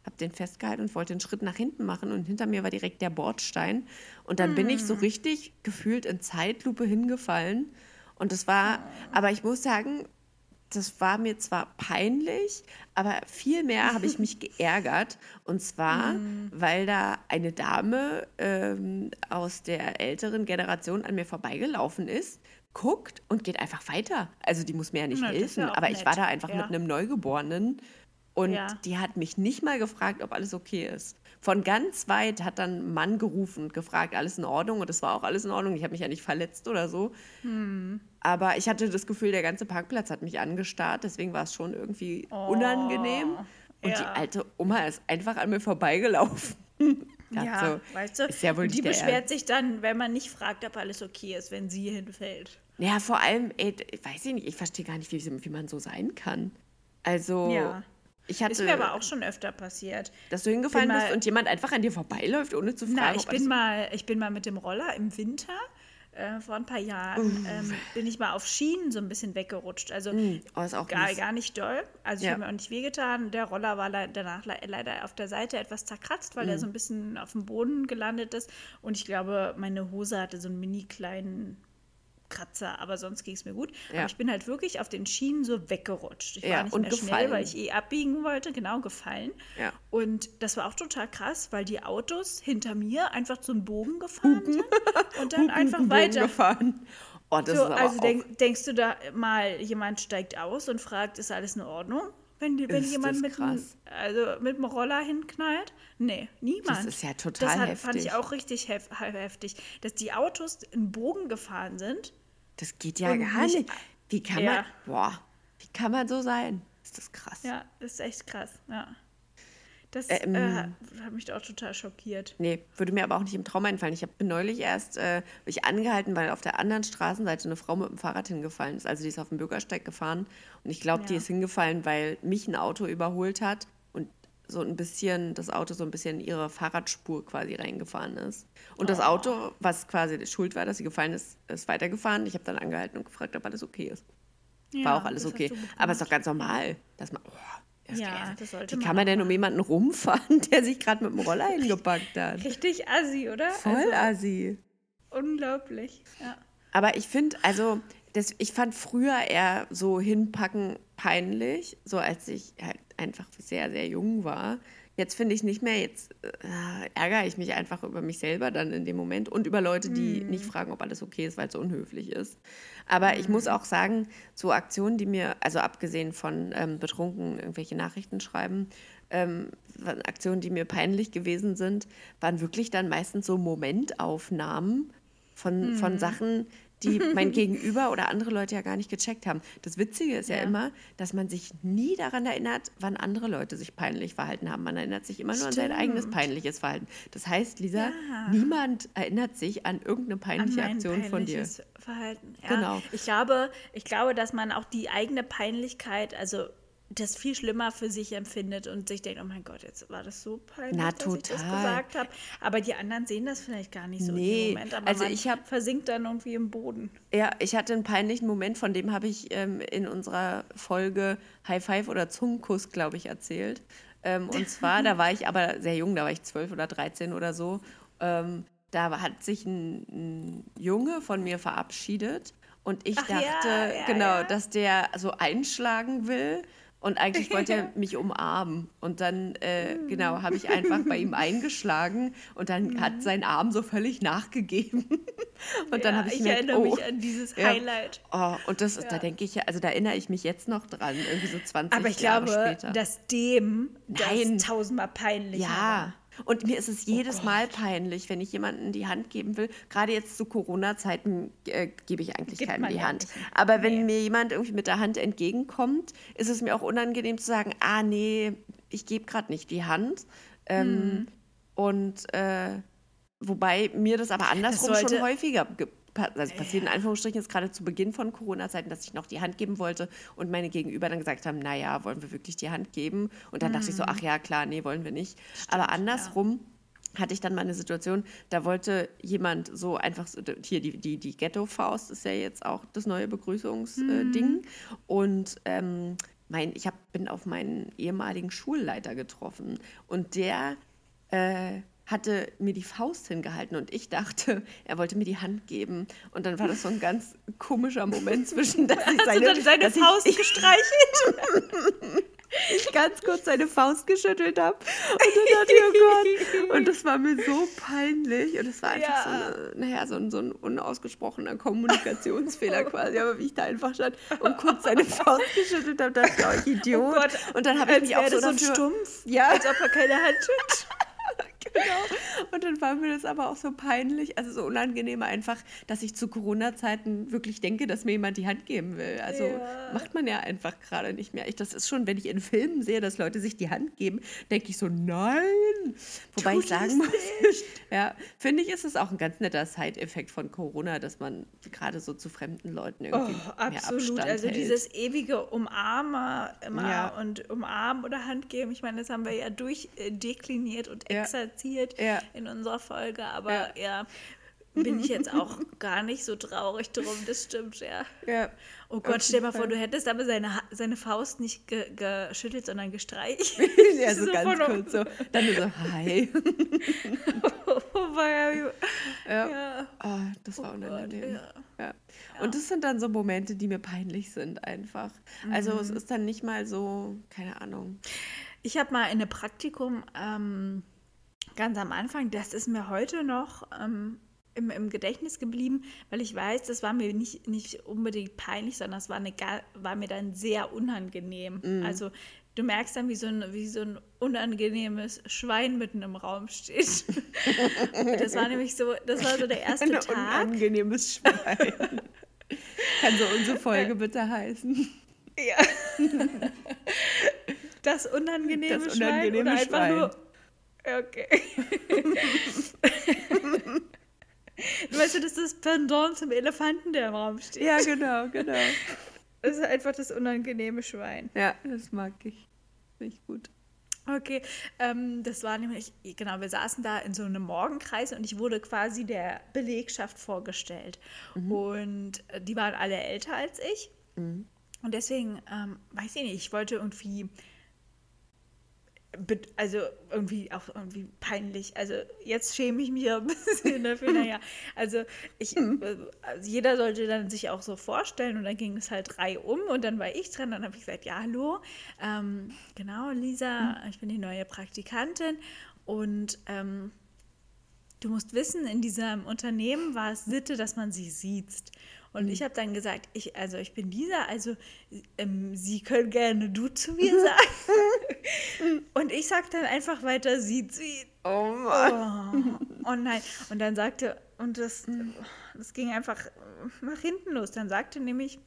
S4: habe den festgehalten und wollte einen Schritt nach hinten machen und hinter mir war direkt der Bordstein und dann bin ich so richtig gefühlt in Zeitlupe hingefallen und das war, aber ich muss sagen, das war mir zwar peinlich, aber viel mehr habe ich mich geärgert. Und zwar, weil da eine Dame ähm, aus der älteren Generation an mir vorbeigelaufen ist, guckt und geht einfach weiter. Also die muss mir ja nicht
S3: Na,
S4: helfen,
S3: ja
S4: aber ich war
S3: nett,
S4: da einfach
S3: ja.
S4: mit einem Neugeborenen und
S3: Ja.
S4: die hat mich nicht mal gefragt, ob alles okay ist. Von ganz weit hat dann ein Mann gerufen und gefragt, alles in Ordnung? Und es war auch alles in Ordnung. Ich habe mich ja nicht verletzt oder so. Aber ich hatte das Gefühl, der ganze Parkplatz hat mich angestarrt. Deswegen war es schon irgendwie unangenehm. Und die
S3: ja.
S4: alte Oma ist einfach an mir vorbeigelaufen.
S3: Ja,
S4: so,
S3: weißt du,
S4: ist ja wohl
S3: die beschwert sich dann, wenn man nicht fragt, ob alles okay ist, wenn sie hinfällt.
S4: Ja, vor allem, ey, ich weiß ich nicht, ich verstehe gar nicht, wie, wie man so sein kann. Also,
S3: Ja.
S4: Ich hatte,
S3: Ist mir aber auch schon öfter passiert.
S4: dass du hingefallen
S3: bin
S4: bist
S3: mal-
S4: und jemand einfach an dir vorbeiläuft, ohne zu fragen,
S3: Na, ich bin mal, ich bin mal mit dem Roller im Winter äh, vor ein paar Jahren ähm, bin ich mal auf Schienen so ein bisschen weggerutscht. Also
S4: Oh, ist auch
S3: gar,
S4: mies.
S3: gar nicht doll. Also ich
S4: Ja.
S3: habe mir auch nicht wehgetan. Der Roller war le danach le leider auf der Seite etwas zerkratzt, weil er
S4: Mhm.
S3: so ein bisschen auf dem Boden gelandet ist. Und ich glaube, meine Hose hatte so einen mini kleinen Kratzer, aber sonst ging es mir gut.
S4: Ja.
S3: Aber ich bin halt wirklich auf den Schienen so weggerutscht. Ich
S4: Ja,
S3: war nicht mehr schnell,
S4: gefallen.
S3: weil ich eh abbiegen wollte, genau, gefallen.
S4: Ja.
S3: Und das war auch total krass, weil die Autos hinter mir einfach zum Bogen gefahren sind und dann einfach
S4: Bogen
S3: weiter.
S4: gefahren. Oh, das
S3: So,
S4: ist aber
S3: also
S4: auch,
S3: denk, denkst du da mal, jemand steigt aus und fragt, ist alles in Ordnung? Wenn, die- wenn jemand
S4: das
S3: mit, also mit dem Roller hinknallt? Nee, niemand.
S4: Das ist ja total
S3: Das hat, fand
S4: heftig.
S3: ich auch richtig hef heftig, dass die Autos in Bogen gefahren sind.
S4: Das geht ja
S3: und
S4: gar
S3: nicht-
S4: nicht. Wie kann
S3: Ja.
S4: man, boah, wie kann man so sein? Ist das krass.
S3: Ja, das ist echt krass. Ja. Das
S4: Ähm.
S3: äh, hat mich auch total schockiert.
S4: Nee, würde mir aber auch nicht im Traum einfallen. Ich habe neulich erst äh, mich angehalten, weil auf der anderen Straßenseite eine Frau mit dem Fahrrad hingefallen ist. Also die ist auf dem Bürgersteig gefahren und ich glaube, die
S3: Ja.
S4: ist hingefallen, weil mich ein Auto überholt hat so ein bisschen, das Auto so ein bisschen in ihre Fahrradspur quasi reingefahren ist. Und das Auto, was quasi die schuld war, dass sie gefallen ist, ist weitergefahren. Ich habe dann angehalten und gefragt, ob alles okay ist.
S3: Ja,
S4: War auch alles okay. Aber ist doch ganz normal, dass man. Oh, das
S3: Ja, das sollte
S4: Wie kann man denn um jemanden rumfahren, der sich gerade mit dem Roller hingepackt hat?
S3: Richtig assi, oder?
S4: Voll
S3: Also,
S4: assi.
S3: unglaublich. Ja.
S4: Aber ich finde, also, das, ich fand früher eher so hinpacken peinlich, so als ich halt einfach sehr, sehr jung war. Jetzt finde ich nicht mehr, jetzt äh, ärgere ich mich einfach über mich selber dann in dem Moment und über Leute, die nicht fragen, ob alles okay ist, weil es so unhöflich ist. Aber ich muss auch sagen, so Aktionen, die mir, also abgesehen von ähm, betrunken irgendwelche Nachrichten schreiben, ähm, Aktionen, die mir peinlich gewesen sind, waren wirklich dann meistens so Momentaufnahmen von, von Sachen, die mein Gegenüber oder andere Leute ja gar nicht gecheckt haben. Das Witzige ist ja,
S3: Ja.
S4: immer, dass man sich nie daran erinnert, wann andere Leute sich peinlich verhalten haben. Man erinnert sich immer nur an sein
S3: Stimmt.
S4: eigenes peinliches Verhalten. Das heißt, Lisa,
S3: Ja.
S4: niemand erinnert sich an irgendeine
S3: an
S4: peinliche
S3: mein
S4: Aktion von dir.
S3: Verhalten. Ja,
S4: Genau.
S3: Ich glaube, ich glaube, dass man auch die eigene Peinlichkeit, also das viel schlimmer für sich empfindet und sich denkt, oh mein Gott, jetzt war das so peinlich,
S4: Na,
S3: dass ich das gesagt habe. Aber die anderen sehen das vielleicht gar nicht so
S4: Nee,
S3: im Moment. Aber
S4: also ich hab-
S3: versinkt dann irgendwie im Boden.
S4: Ja, ich hatte einen peinlichen Moment, von dem habe ich ähm, in unserer Folge High Five oder Zungenkuss, glaube ich, erzählt. Ähm, und zwar, da war ich aber sehr jung, da war ich zwölf oder 13 oder so. Ähm, da hat sich ein, ein Junge von mir verabschiedet und ich
S3: Ach ja,
S4: dachte,
S3: ja,
S4: genau,
S3: ja.
S4: dass der so einschlagen will. Und eigentlich wollte er mich umarmen. Und dann, äh, genau, habe ich einfach bei ihm eingeschlagen und dann hat sein Arm so völlig nachgegeben. Und dann
S3: Ja,
S4: habe ich,
S3: ich
S4: gemerkt,
S3: erinnere
S4: oh,
S3: mich an dieses
S4: ja.
S3: Highlight.
S4: Oh, und das ist, da
S3: Ja.
S4: denke ich ja, also da erinnere ich mich jetzt noch dran, irgendwie so 20
S3: Aber ich
S4: Jahre
S3: glaube,
S4: später.
S3: dass dem
S4: Nein.
S3: das tausendmal peinlicher
S4: ja. Und mir ist es jedes
S3: Gott.
S4: Mal peinlich, wenn ich jemandem die Hand geben will. Gerade jetzt zu Corona-Zeiten äh, gebe ich eigentlich
S3: Gibt
S4: keinem die Hand.
S3: nicht.
S4: Aber wenn
S3: Nee.
S4: mir jemand irgendwie mit der Hand entgegenkommt, ist es mir auch unangenehm zu sagen, ah nee, ich gebe gerade nicht die Hand. Ähm,
S3: Hm.
S4: Und äh, wobei mir das aber andersrum schon
S3: sollte-
S4: häufiger ge- pa- also passiert in Anführungsstrichen jetzt gerade zu Beginn von Corona-Zeiten, dass ich noch die Hand geben wollte und meine Gegenüber dann gesagt haben, naja, wollen wir wirklich die Hand geben? Und dann dachte ich so, ach ja, klar, nee, wollen wir nicht. aber andersrum hatte ich dann mal eine Situation, da wollte jemand so einfach, so, hier die, die, die Ghetto-Faust ist ja jetzt auch das neue Begrüßungsding. Und ähm, mein, ich hab, bin auf meinen ehemaligen Schulleiter getroffen und der äh, hatte mir die Faust hingehalten und ich dachte, er wollte mir die Hand geben. Und dann war das so ein ganz komischer Moment zwischen, dass ich seine,
S3: dann seine
S4: dass
S3: Faust
S4: ich,
S3: gestreichelt?
S4: ich ganz kurz seine Faust geschüttelt habe. Und dann dachte ich, oh Gott. Und das war mir so peinlich. Und es war einfach
S3: Ja.
S4: so, eine, naja, so, ein, so ein unausgesprochener Kommunikationsfehler quasi. Aber wie ich da einfach stand und kurz seine Faust geschüttelt habe, dachte ich, oh, ich Idiot.
S3: Oh Gott,
S4: und dann habe ich mich auch so
S3: das so ein. Stumpf,
S4: Ja.
S3: als ob er keine Hand hat.
S4: genau. Und dann war mir das aber auch so peinlich, also so unangenehm einfach, dass ich zu Corona-Zeiten wirklich denke, dass mir jemand die Hand geben will. Also
S3: Ja.
S4: macht man ja einfach gerade nicht mehr. Ich, das ist schon, wenn ich in Filmen sehe, dass Leute sich die Hand geben, denke ich so, nein. Wobei
S3: Tut
S4: ich sagen muss, ja, finde ich, ist es auch ein ganz netter Side-Effekt von Corona, dass man gerade so zu fremden Leuten irgendwie
S3: Oh,
S4: mehr
S3: absolut.
S4: Abstand
S3: Also
S4: hält.
S3: dieses ewige Umarmen immer
S4: Ja.
S3: und umarmen oder Hand geben. Ich meine, das haben wir ja durchdekliniert und
S4: Ja.
S3: Exerziert
S4: Ja.
S3: in unserer Folge. Aber
S4: Ja.
S3: ja. bin ich jetzt auch gar nicht so traurig drum. Das stimmt, ja.
S4: ja.
S3: Oh Gott, stell mal vor, du hättest aber seine, Ha- seine Faust nicht ge geschüttelt, sondern gestreichelt.
S4: ja, so,
S3: So
S4: ganz kurz so. Dann nur so, hi.
S3: Wobei,
S4: Ja.
S3: ja.
S4: Oh, das war
S3: Oh Gott,
S4: unangenehm.
S3: ja.
S4: Ja. Und das sind dann so Momente, die mir peinlich sind einfach. Also
S3: Mhm.
S4: es ist dann nicht mal so, keine Ahnung.
S3: Ich habe mal in einem Praktikum ähm, ganz am Anfang, das ist mir heute noch ähm, im, im Gedächtnis geblieben, weil ich weiß, das war mir nicht, nicht unbedingt peinlich, sondern es war, eine, war mir dann sehr unangenehm.
S4: Mhm.
S3: Also du merkst dann, wie so, ein, wie so ein unangenehmes Schwein mitten im Raum steht. das war nämlich so, das war so der erste
S4: Ein
S3: Tag.
S4: unangenehmes Schwein. Kann so unsere Folge bitte heißen?
S3: Ja. Das unangenehme,
S4: Das
S3: Schwein
S4: unangenehme
S3: oder einfach
S4: Schwein.
S3: nur. Okay. weißt du, das ist das Pendant zum Elefanten, der im Raum steht.
S4: Ja, genau, genau.
S3: Das ist einfach das unangenehme Schwein.
S4: Ja, das mag ich. Finde ich gut.
S3: Okay, ähm, das war nämlich, genau, wir saßen da in so einem Morgenkreis und ich wurde quasi der Belegschaft vorgestellt. Und äh, die waren alle älter als ich. Und deswegen, ähm, weiß ich nicht, ich wollte irgendwie, also irgendwie auch irgendwie peinlich. Also jetzt schäme ich mich ja ein bisschen dafür. Naja, also ich, äh, also jeder sollte dann sich auch so vorstellen und dann ging es halt drei um und dann war ich dran. Dann habe ich gesagt, ja, hallo, ähm, genau, Lisa, ich bin die neue Praktikantin und ähm, du musst wissen, in diesem Unternehmen war es Sitte, dass man sie sieht. Und ich habe dann gesagt, ich, also ich bin Lisa, also ähm, Sie können gerne du zu mir sagen. und ich sage dann einfach weiter, sie, sie.
S4: Oh Mann.
S3: Oh, oh nein. Und dann sagte, und das, das ging einfach nach hinten los. Dann sagte nämlich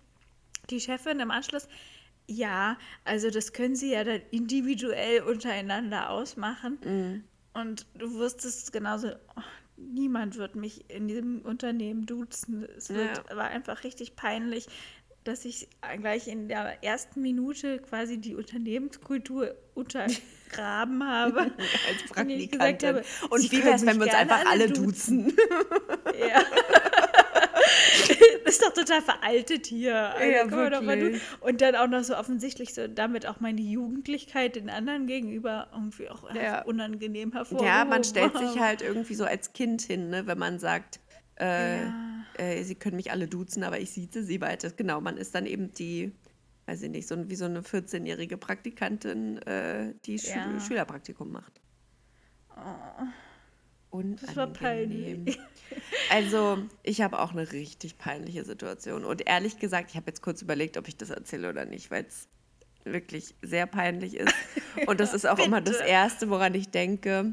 S3: die Chefin im Anschluss, ja, also das können Sie ja dann individuell untereinander ausmachen. Und du wusstest genauso, oh, niemand wird mich in diesem Unternehmen duzen. Es wird, war einfach richtig peinlich, dass ich gleich in der ersten Minute quasi die Unternehmenskultur untergraben habe.
S4: Als
S3: Indem ich gesagt
S4: Praktikantin.
S3: habe,
S4: Und wie wäre es, wenn wir uns einfach alle duzen?
S3: Ja. ist doch total veraltet hier. Also
S4: Ja, wirklich.
S3: Und dann auch noch so offensichtlich so damit auch meine Jugendlichkeit den anderen gegenüber irgendwie auch
S4: Ja.
S3: unangenehm hervorgehoben.
S4: Ja, man stellt sich halt irgendwie so als Kind hin, ne, wenn man sagt, äh, äh, sie können mich alle duzen, aber ich sieze sie weiter. Genau, man ist dann eben die, weiß ich nicht, so wie so eine 14-jährige Praktikantin, äh, die Schü
S3: Ja.
S4: Schülerpraktikum macht.
S3: Das war
S4: Unangenehm.
S3: peinlich.
S4: Also, ich habe auch eine richtig peinliche Situation. Und ehrlich gesagt, ich habe jetzt kurz überlegt, ob ich das erzähle oder nicht, weil es wirklich sehr peinlich ist. Und das ist auch immer das. Erste, woran ich denke.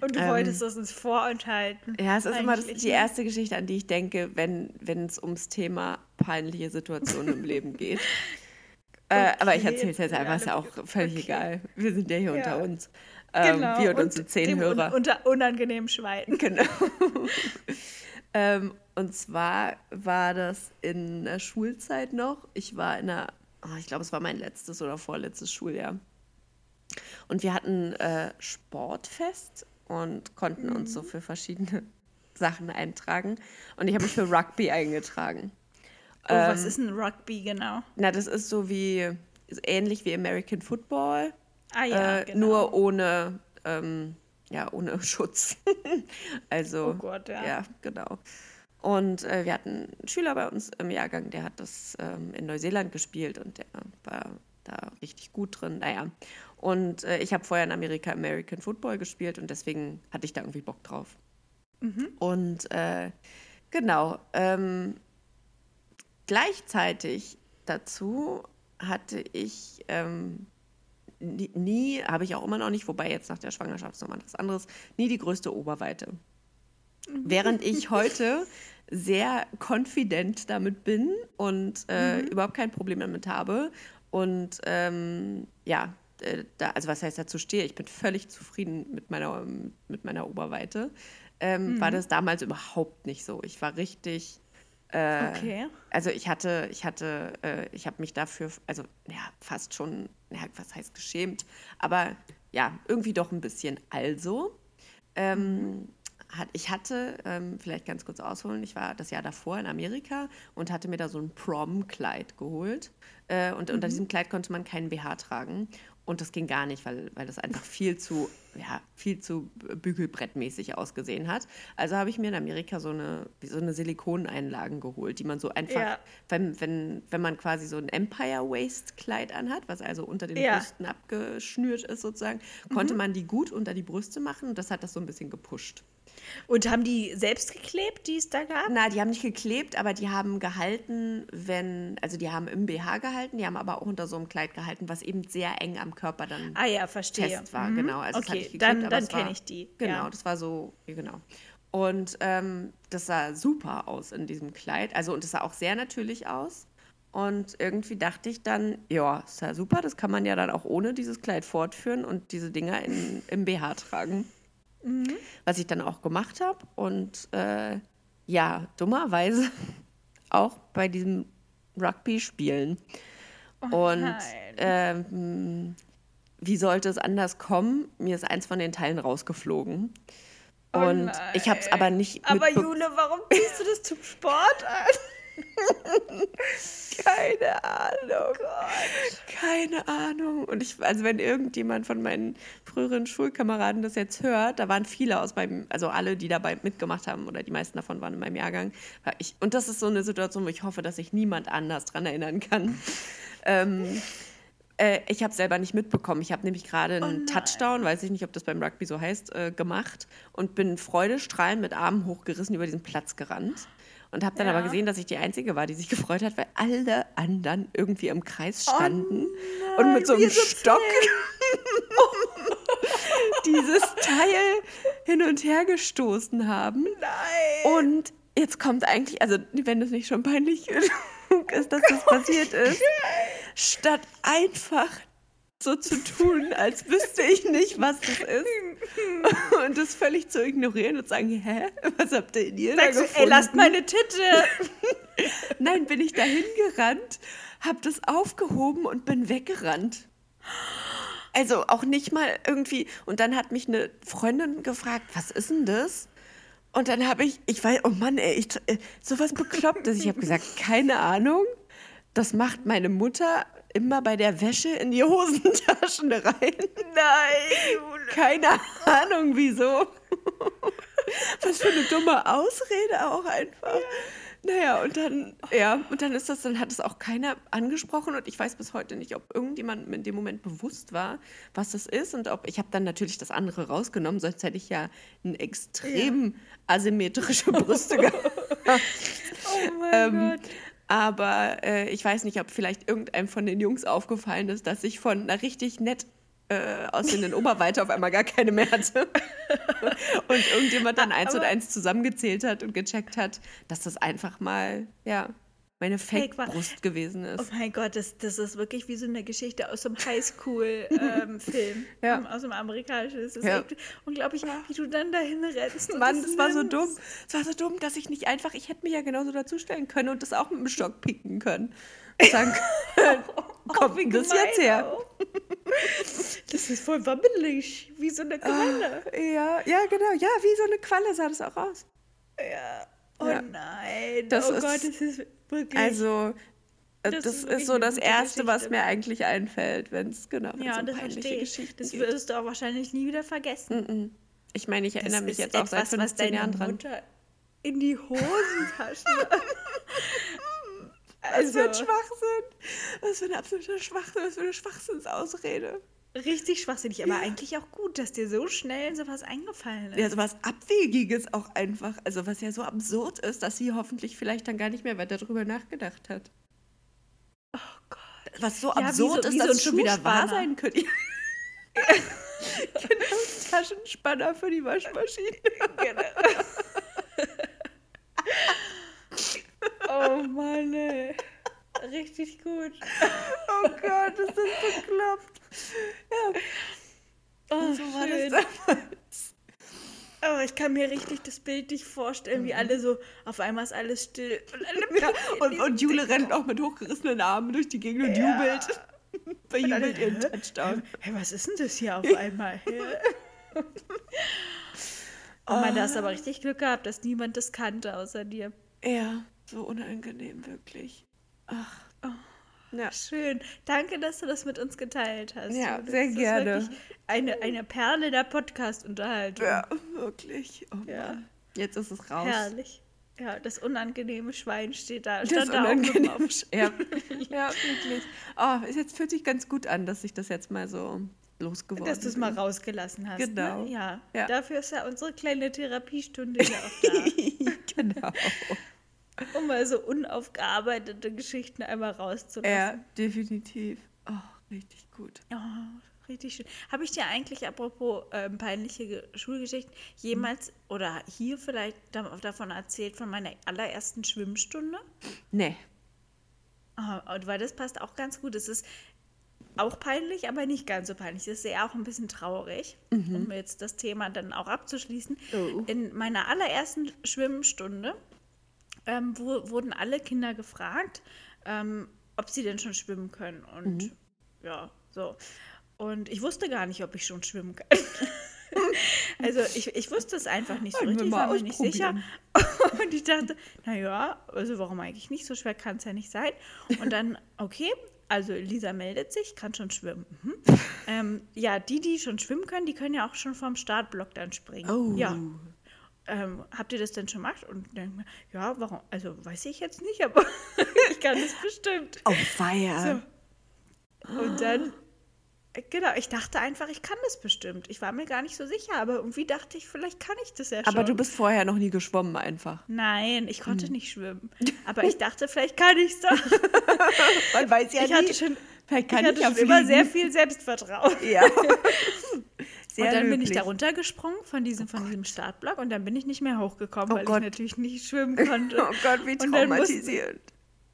S3: Und du
S4: Ähm,
S3: wolltest das uns vorenthalten.
S4: Ja, es ist immer das, die
S3: ne?
S4: erste Geschichte, an die ich denke, wenn es ums Thema peinliche Situationen im Leben geht. Äh, aber ich
S3: Okay,
S4: erzähle es jetzt einfach, ist ja auch völlig
S3: okay.
S4: egal. Wir sind ja hier
S3: Ja.
S4: unter uns. Ähm,
S3: Genau.
S4: Wir und unsere zehn
S3: dem
S4: Hörer.
S3: Un unter unangenehmen Schwein.
S4: Genau. ähm, und zwar war das in der Schulzeit noch. Ich war in einer, oh, ich glaube, es war mein letztes oder vorletztes Schuljahr. Und wir hatten äh, Sportfest und konnten uns so für verschiedene Sachen eintragen. Und ich habe mich für Rugby eingetragen.
S3: Oh, was
S4: Ähm,
S3: ist ein Rugby genau?
S4: Na, das ist so wie, ähnlich wie American Football.
S3: Ah ja,
S4: äh,
S3: genau.
S4: Nur ohne, ähm, ja, ohne Schutz. also,
S3: Oh Gott, ja.
S4: ja, genau. Und äh, wir hatten einen Schüler bei uns im Jahrgang, der hat das ähm, in Neuseeland gespielt und der war da richtig gut drin. Naja. Und äh, ich habe vorher in Amerika American Football gespielt und deswegen hatte ich da irgendwie Bock drauf. Und äh, genau, ähm, gleichzeitig dazu hatte ich ähm, nie, nie habe ich auch immer noch nicht, wobei jetzt nach der Schwangerschaft ist nochmal was anderes, nie die größte Oberweite. Während ich heute sehr confident damit bin und äh, überhaupt kein Problem damit habe. Und ähm, ja, äh, da, also was heißt dazu stehe, ich bin völlig zufrieden mit meiner, mit meiner Oberweite. Ähm, War das damals überhaupt nicht so. Ich war richtig. Äh,
S3: Okay.
S4: Also ich hatte, ich hatte, äh, ich habe mich dafür, also ja, fast schon, ja, was heißt geschämt, aber ja, irgendwie doch ein bisschen. Also, ähm, hat, ich hatte, ähm, vielleicht ganz kurz ausholen, ich war das Jahr davor in Amerika und hatte mir da so ein Prom-Kleid geholt. Äh, und unter diesem Kleid konnte man keinen BH tragen. Und das ging gar nicht, weil, weil das einfach viel zu, ja, viel zu bügelbrettmäßig ausgesehen hat. Also habe ich mir in Amerika so eine, so eine Silikoneinlagen geholt, die man so einfach,
S3: Ja.
S4: wenn, wenn, wenn man quasi so ein Empire Waist Kleid anhat, was also unter den
S3: Ja.
S4: Brüsten abgeschnürt ist sozusagen, konnte man die gut unter die Brüste machen und das hat das so ein bisschen gepusht.
S3: Und haben die selbst geklebt, die es da gab?
S4: Na, die haben nicht geklebt, aber die haben gehalten, wenn, also die haben im BH gehalten, die haben aber auch unter so einem Kleid gehalten, was eben sehr eng am Körper dann
S3: Ah ja, verstehe.
S4: fest war,
S3: Mhm.
S4: genau. Also
S3: okay,
S4: geklebt,
S3: dann, dann kenne ich die.
S4: Genau,
S3: Ja.
S4: das war so, genau. Und ähm, das sah super aus in diesem Kleid. Also, und es sah auch sehr natürlich aus. Und irgendwie dachte ich dann, ja, ist ja super, das kann man ja dann auch ohne dieses Kleid fortführen und diese Dinger in, im BH tragen.
S3: Mhm.
S4: Was ich dann auch gemacht habe. Und äh, ja, dummerweise auch bei diesem Rugby-Spielen. und
S3: nein.
S4: ähm, wie sollte es anders kommen? Mir ist eins von den Teilen rausgeflogen.
S3: Oh
S4: Und ich habe es aber nicht
S3: Aber Jule, warum ziehst du das zum Sport an?
S4: Keine Ahnung. Keine Ahnung. Und ich, also wenn irgendjemand von meinen früheren Schulkameraden das jetzt hört, da waren viele aus meinem, also alle, die dabei mitgemacht haben, oder die meisten davon waren in meinem Jahrgang. Ich, und das ist so eine Situation, wo ich hoffe, dass sich niemand anders dran erinnern kann. ähm, äh, ich habe selber nicht mitbekommen. Ich habe nämlich gerade einen Touchdown, weiß ich nicht, ob das beim Rugby so heißt, äh, gemacht und bin freudestrahlend mit Armen hochgerissen über diesen Platz gerannt. Und habe dann
S3: Ja.
S4: aber gesehen, dass ich die Einzige war, die sich gefreut hat, weil alle anderen irgendwie im Kreis standen und mit so einem Stock dieses Teil hin und her gestoßen haben.
S3: Nein.
S4: Und jetzt kommt eigentlich, also wenn das nicht schon peinlich genug ist, dass das passiert ist, statt einfach so zu tun, als wüsste ich nicht, was das ist und das völlig zu ignorieren und sagen, hä, was habt ihr in ihr da
S3: Sagst du,
S4: gefunden?
S3: ey, lasst meine Titte.
S4: Nein, bin ich dahin gerannt, hab das aufgehoben und bin weggerannt. Also auch nicht mal irgendwie. Und dann hat mich eine Freundin gefragt, was ist denn das? Und dann habe ich, ich weiß, oh Mann, ey, ich, äh, sowas Beklopptes. Ich habe gesagt, keine Ahnung. Das macht meine Mutter immer bei der Wäsche in die Hosentaschen rein.
S3: Nein, Jule.
S4: Keine Ahnung, wieso. Was für eine dumme Ausrede auch einfach. Naja, und dann, ja, und dann ist das, dann hat es auch keiner angesprochen und ich weiß bis heute nicht, ob irgendjemandem in dem Moment bewusst war, was das ist und ob, ich habe dann natürlich das andere rausgenommen, sonst hätte ich ja ein extrem asymmetrische Brüste gehabt.
S3: Oh mein
S4: Ähm,
S3: Gott.
S4: Aber äh, ich weiß nicht, ob vielleicht irgendeinem von den Jungs aufgefallen ist, dass ich von einer richtig nett äh, aussehenden Oberweite auf einmal gar keine mehr hatte. und irgendjemand dann eins und
S3: Aber-
S4: eins zusammengezählt hat und gecheckt hat, dass das einfach mal, ja, meine
S3: Fake.
S4: Fake-Brust gewesen
S3: Oh
S4: ist.
S3: mein Gott, das, das ist wirklich wie so eine Geschichte aus so einem Highschool-Film.
S4: Ja.
S3: Aus einem amerikanischen. Das ist
S4: Ja.
S3: echt unglaublich, wie du dann dahin rennst. und
S4: Mann, das war so dumm. Es war so dumm, dass ich nicht einfach, ich hätte mich ja genauso dazustellen können und das auch mit dem Stock picken können. Sagen können, kommt
S3: wie
S4: denn das jetzt her?
S3: auch. Das ist voll wabbelig, wie so eine Qualle.
S4: Ja, ja, genau. Ja, wie so eine Qualle sah das auch aus.
S3: Ja. Oh
S4: Ja.
S3: nein.
S4: Das
S3: oh
S4: ist-
S3: Gott, das ist wirklich.
S4: Also, äh,
S3: Das
S4: das,
S3: ist
S4: so das Erste, was
S3: Geschichte.
S4: mir eigentlich einfällt, wenn es genau
S3: ja,
S4: um
S3: das
S4: peinliche. Geschichten
S3: Das wirst du auch wahrscheinlich nie wieder vergessen.
S4: Ich meine, ich erinnere
S3: das
S4: mich jetzt auch seit
S3: etwas, was
S4: 15
S3: deine
S4: Jahren dran.
S3: Mutter in die Hosentaschen.
S4: Was für ein
S3: also,
S4: Schwachsinn. Was für ein absoluter Schwachsinn. Was für eine Schwachsinnsausrede.
S3: Richtig schwachsinnig, aber eigentlich auch gut, dass dir so schnell sowas eingefallen ist.
S4: Ja, so was Abwegiges auch einfach. Also, was ja so absurd ist, dass sie hoffentlich vielleicht dann gar nicht mehr weiter darüber nachgedacht hat.
S3: Oh Gott.
S4: Was so
S3: Ja,
S4: absurd
S3: so-
S4: ist,
S3: so
S4: dass es schon wieder wahr sein könnte. genau, Taschenspanner für die Waschmaschine.
S3: Genau. oh Mann, ey. Richtig gut.
S4: Oh Gott, ist das bekloppt. Ja.
S3: Oh,
S4: So war
S3: schön.
S4: das damals.
S3: Oh, ich kann mir richtig das Bild nicht vorstellen, wie alle so, auf einmal ist alles still. Und, alle
S4: Mhm. Ja, und, und Jule rennt auch mit hochgerissenen Armen durch die Gegend und jubelt. Bejubelt ihren
S3: Hä?
S4: Touchdown.
S3: Hey, was ist denn das hier auf einmal? Oh Mann, da hast du aber richtig Glück gehabt, dass niemand das kannte außer dir.
S4: Ja, so unangenehm, wirklich. Ach. Ja.
S3: Schön. Danke, dass du das mit uns geteilt hast.
S4: Ja,
S3: Das
S4: sehr
S3: ist
S4: gerne.
S3: wirklich Eine, eine Perle der Podcast-Unterhaltung.
S4: ja, wirklich. Oh
S3: Ja.
S4: Jetzt ist es raus.
S3: Herrlich. Ja, das unangenehme Schwein steht da.
S4: Das
S3: Stand da auch noch
S4: unangenehm.
S3: auf.
S4: Ja. ja, wirklich. Oh, es jetzt fühlt sich ganz gut an, dass ich das jetzt mal so losgeworden
S3: Dass du es mal rausgelassen hast.
S4: Genau.
S3: Ne? Ja.
S4: Ja.
S3: Dafür ist ja unsere kleine Therapiestunde ja auch da.
S4: genau.
S3: Um mal so unaufgearbeitete Geschichten einmal rauszulassen.
S4: Ja, definitiv. Oh, richtig gut.
S3: Oh, richtig schön. Habe ich dir eigentlich, apropos ähm, peinliche Ge Schulgeschichten, jemals oder hier vielleicht da- davon erzählt, von meiner allerersten Schwimmstunde?
S4: Nee.
S3: Oh, und weil das passt auch ganz gut. Es ist auch peinlich, aber nicht ganz so peinlich. Es ist eher auch ein bisschen traurig, um jetzt das Thema dann auch abzuschließen.
S4: Oh.
S3: In meiner allerersten Schwimmstunde ähm, wo, wurden alle Kinder gefragt, ähm, ob sie denn schon schwimmen können. Und ja, so. Und ich wusste gar nicht, ob ich schon schwimmen kann. also ich, ich wusste es einfach nicht so richtig, war mir nicht sicher. Und ich dachte, naja, also warum eigentlich nicht? So schwer kann es ja nicht sein. Und dann, okay, also Lisa meldet sich, kann schon schwimmen. Mhm. Ähm, ja, die, die schon schwimmen können, die können ja auch schon vom Startblock dann springen.
S4: Oh.
S3: Ja. Ähm, habt ihr das denn schon gemacht? Und dann, ja, warum? Also weiß ich jetzt nicht, aber ich kann es bestimmt.
S4: Oh, Feier.
S3: Und dann, genau, ich dachte einfach, ich kann das bestimmt. Ich war mir gar nicht so sicher, aber irgendwie dachte ich, vielleicht kann ich das ja schon.
S4: Aber du bist vorher noch nie geschwommen einfach.
S3: Nein, ich konnte
S4: Hm.
S3: nicht schwimmen. Aber ich dachte, vielleicht kann ich es doch.
S4: Man weiß ja
S3: ich hatte schon,
S4: Vielleicht kann
S3: ich hatte
S4: ich ja
S3: schon immer sehr viel Selbstvertrauen.
S4: Ja. Sehr
S3: und dann bin ich
S4: löblich.
S3: da runtergesprungen von diesem, von diesem Startblock und dann bin ich nicht mehr hochgekommen,
S4: Oh
S3: weil
S4: Gott.
S3: ich natürlich nicht schwimmen konnte.
S4: Oh Gott, wie
S3: mussten-
S4: traumatisierend.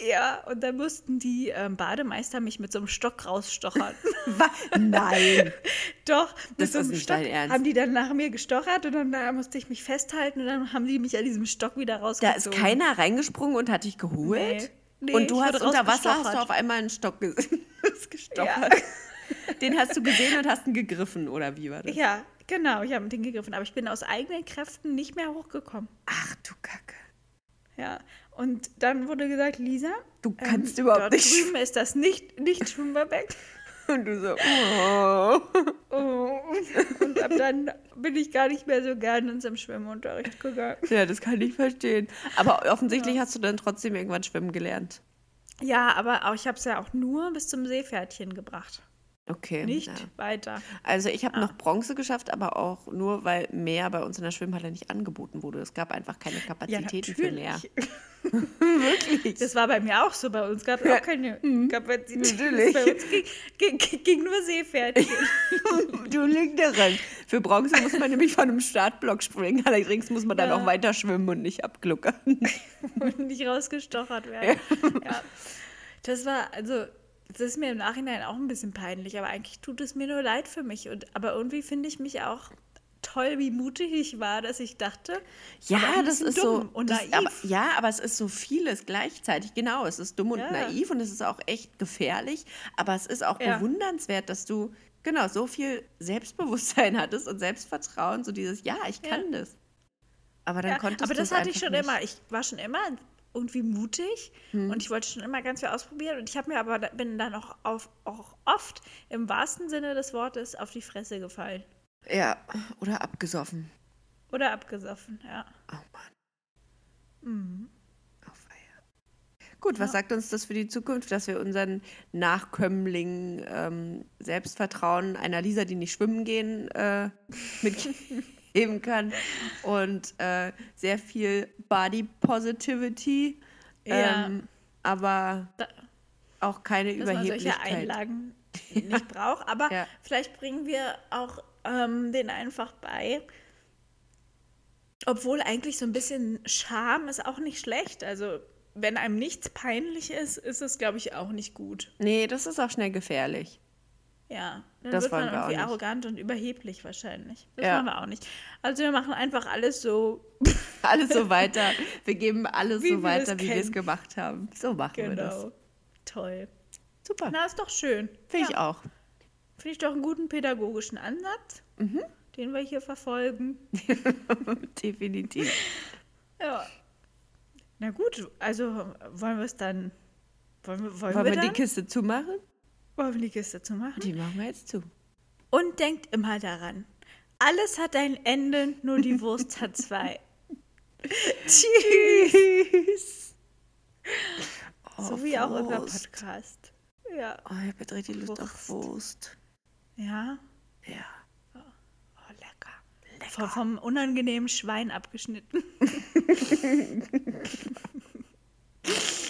S3: Ja, und dann mussten die ähm, Bademeister mich mit so einem Stock rausstochern.
S4: Nein.
S3: Doch, mit
S4: Das
S3: so
S4: ist
S3: einem Stock haben die dann nach mir gestochert und dann da musste ich mich festhalten und dann haben die mich an diesem Stock wieder
S4: Da
S3: rausgezogen.
S4: ist keiner reingesprungen und hat dich geholt?
S3: Nee. Nee,
S4: und du hast unter Wasser hast du auf einmal einen Stock gestochert. Den hast du gesehen und hast ihn gegriffen, oder wie war das?
S3: Ja, genau, ich habe den gegriffen, aber ich bin aus eigenen Kräften nicht mehr hochgekommen.
S4: Ach du Kacke.
S3: Ja, und dann wurde gesagt, Lisa,
S4: Du kannst überhaupt
S3: dort
S4: nicht
S3: drüben ist das nicht, nicht Schwimmbecken.
S4: Und du so, oh.
S3: Oh. Und ab dann bin ich gar nicht mehr so gern in unserem Schwimmunterricht gegangen.
S4: Ja, das kann ich verstehen. Aber offensichtlich hast du dann trotzdem irgendwann schwimmen gelernt.
S3: Ja, aber auch, ich habe es ja auch nur bis zum Seepferdchen gebracht.
S4: Okay.
S3: Nicht
S4: Ja.
S3: weiter.
S4: Also ich habe noch Bronze geschafft, aber auch nur, weil mehr bei uns in der Schwimmhalle nicht angeboten wurde. Es gab einfach keine Kapazitäten für mehr.
S3: Wirklich. Das war bei mir auch so. Bei uns gab es auch keine Kapazitäten.
S4: natürlich.
S3: Bei uns ging, ging, ging nur Seepferdchen.
S4: Du liegst daran. Für Bronze muss man nämlich von einem Startblock springen. Allerdings muss man dann
S3: Ja.
S4: auch weiter schwimmen und nicht abgluckern.
S3: und nicht rausgestochert werden. Ja. Das war, also, das ist mir im Nachhinein auch ein bisschen peinlich, aber eigentlich tut es mir nur leid für mich. Und, aber irgendwie finde ich mich auch toll, wie mutig ich war, dass ich dachte,
S4: Ja,
S3: aber
S4: das ist so.
S3: dumm und
S4: das,
S3: naiv.
S4: aber, ja, aber es ist so vieles gleichzeitig. Genau, es ist dumm und
S3: Ja.
S4: naiv und es ist auch echt gefährlich. Aber es ist auch
S3: Ja.
S4: bewundernswert, dass du genau so viel Selbstbewusstsein hattest und Selbstvertrauen, so dieses, ja, ich kann das. Aber dann
S3: Ja,
S4: konntest
S3: aber
S4: du
S3: das
S4: es
S3: hatte ich schon
S4: nicht.
S3: immer. Ich war schon immer irgendwie mutig
S4: Hm.
S3: und ich wollte schon immer ganz viel ausprobieren. Und ich habe mir aber bin dann auch, auf, auch oft im wahrsten Sinne des Wortes auf die Fresse gefallen.
S4: Ja, oder abgesoffen.
S3: Oder abgesoffen, ja.
S4: Oh Mann. Auf Eier. Gut, was sagt uns das für die Zukunft, dass wir unseren Nachkömmlingen ähm, Selbstvertrauen einer Lisa, die nicht schwimmen gehen, äh, mitgeben kann und äh, sehr viel Body Positivity,
S3: Ja.
S4: ähm, aber
S3: Da-
S4: auch keine
S3: Dass man solche
S4: Überheblichkeit.
S3: Einlagen nicht braucht. Aber
S4: Ja.
S3: vielleicht bringen wir auch ähm, den einfach bei. Obwohl eigentlich so ein bisschen Scham ist auch nicht schlecht. Also wenn einem nichts peinlich ist, ist es, glaube ich, auch nicht gut.
S4: Nee, das ist auch schnell gefährlich.
S3: Ja, dann
S4: Das
S3: wird man irgendwie arrogant und überheblich wahrscheinlich. Das
S4: Ja.
S3: wollen wir auch nicht. Also wir machen einfach alles so
S4: Alles so weiter. Wir geben alles
S3: Wie
S4: so weiter, wie wir es gemacht haben. So machen wir das.
S3: genau. Toll.
S4: Super.
S3: Na, ist doch schön.
S4: Finde ich
S3: Ja.
S4: auch.
S3: Finde ich doch einen guten pädagogischen Ansatz,
S4: Mhm.
S3: den wir hier verfolgen.
S4: Definitiv.
S3: Ja. Na gut, also wollen wir es dann. Wollen wir, wollen
S4: Wollen
S3: wir
S4: wir die? Kiste zumachen?
S3: Wollen wir die Kiste zu machen?
S4: Die machen wir jetzt zu.
S3: Und denkt immer daran: Alles hat ein Ende, nur die Wurst hat zwei.
S4: Tschüss.
S3: so wie auch unser
S4: Wurst.
S3: Podcast. Ja.
S4: Oh, ich habe richtig Lust auf Wurst.
S3: Ja.
S4: Ja.
S3: Oh, lecker. Vom, vom unangenehmen Schwein abgeschnitten.